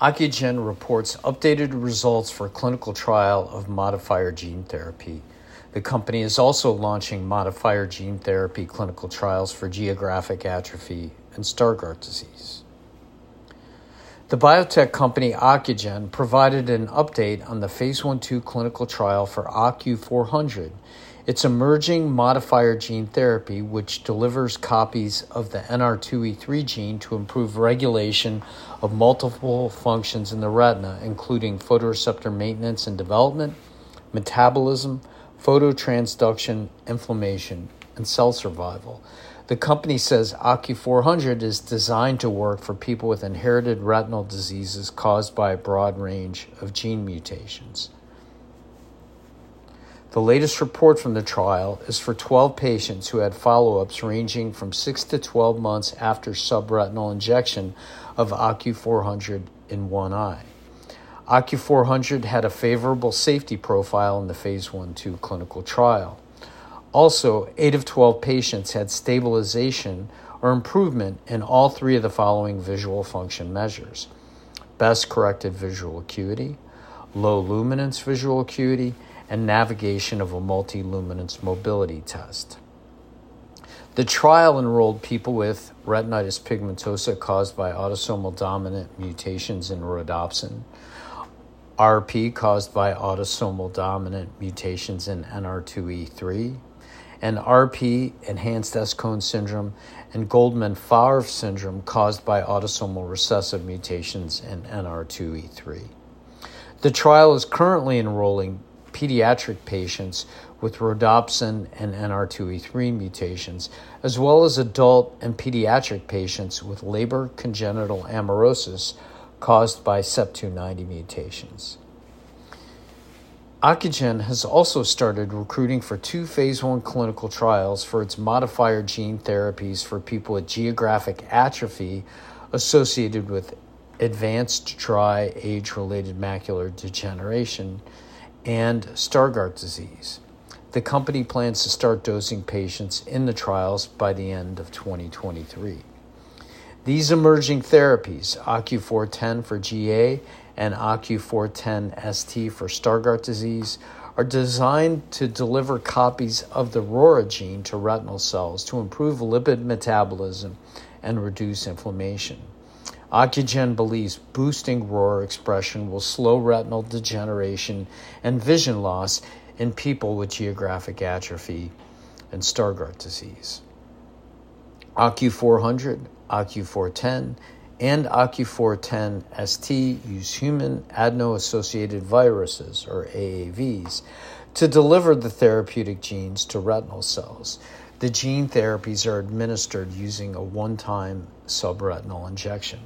Ocugen reports updated results for clinical trial of modifier gene therapy. The company is also launching modifier gene therapy clinical trials for geographic atrophy and Stargardt disease. The biotech company Ocugen provided an update on the phase 1/2 clinical trial for OCU400, its emerging modifier gene therapy which delivers copies of the NR2E3 gene to improve regulation of multiple functions in the retina, including photoreceptor maintenance and development, metabolism, phototransduction, inflammation, and cell survival. The company says OCU400 is designed to work for people with inherited retinal diseases caused by a broad range of gene mutations. The latest report from the trial is for 12 patients who had follow ups ranging from 6 to 12 months after subretinal injection of OCU400 in one eye. OCU400 had a favorable safety profile in the phase 1 2 clinical trial. Also, 8 of 12 patients had stabilization or improvement in all three of the following visual function measures best corrected visual acuity, low luminance visual acuity, and navigation of a multi luminance mobility test. The trial enrolled people with retinitis pigmentosa caused by autosomal dominant mutations in rhodopsin, RP caused by autosomal dominant mutations in NR2E3, and RP, enhanced S-cone syndrome, and Goldmann-Favre syndrome caused by autosomal recessive mutations in NR2E3. The trial is currently enrolling pediatric patients with rhodopsin and NR2E3 mutations, as well as adult and pediatric patients with Leber congenital amaurosis caused by CEP290 mutations. Ocugen has also started recruiting for two phase 1 clinical trials for its modifier gene therapies for people with geographic atrophy associated with advanced dry age related macular degeneration and Stargardt disease. The company plans to start dosing patients in the trials by the end of 2023. These emerging therapies, OCU410 for GA and OCU410ST for Stargardt disease, are designed to deliver copies of the RORA gene to retinal cells to improve lipid metabolism and reduce inflammation. Ocugen believes boosting RORA expression will slow retinal degeneration and vision loss in people with geographic atrophy and Stargardt disease. OCU400 OCU410, and OCU410 ST use human adeno associated viruses, or AAVs, to deliver the therapeutic genes to retinal cells. The gene therapies are administered using a one time subretinal injection.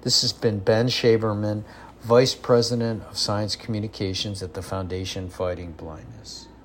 This has been Ben Shaberman, Vice President of Science Communications at the Foundation Fighting Blindness.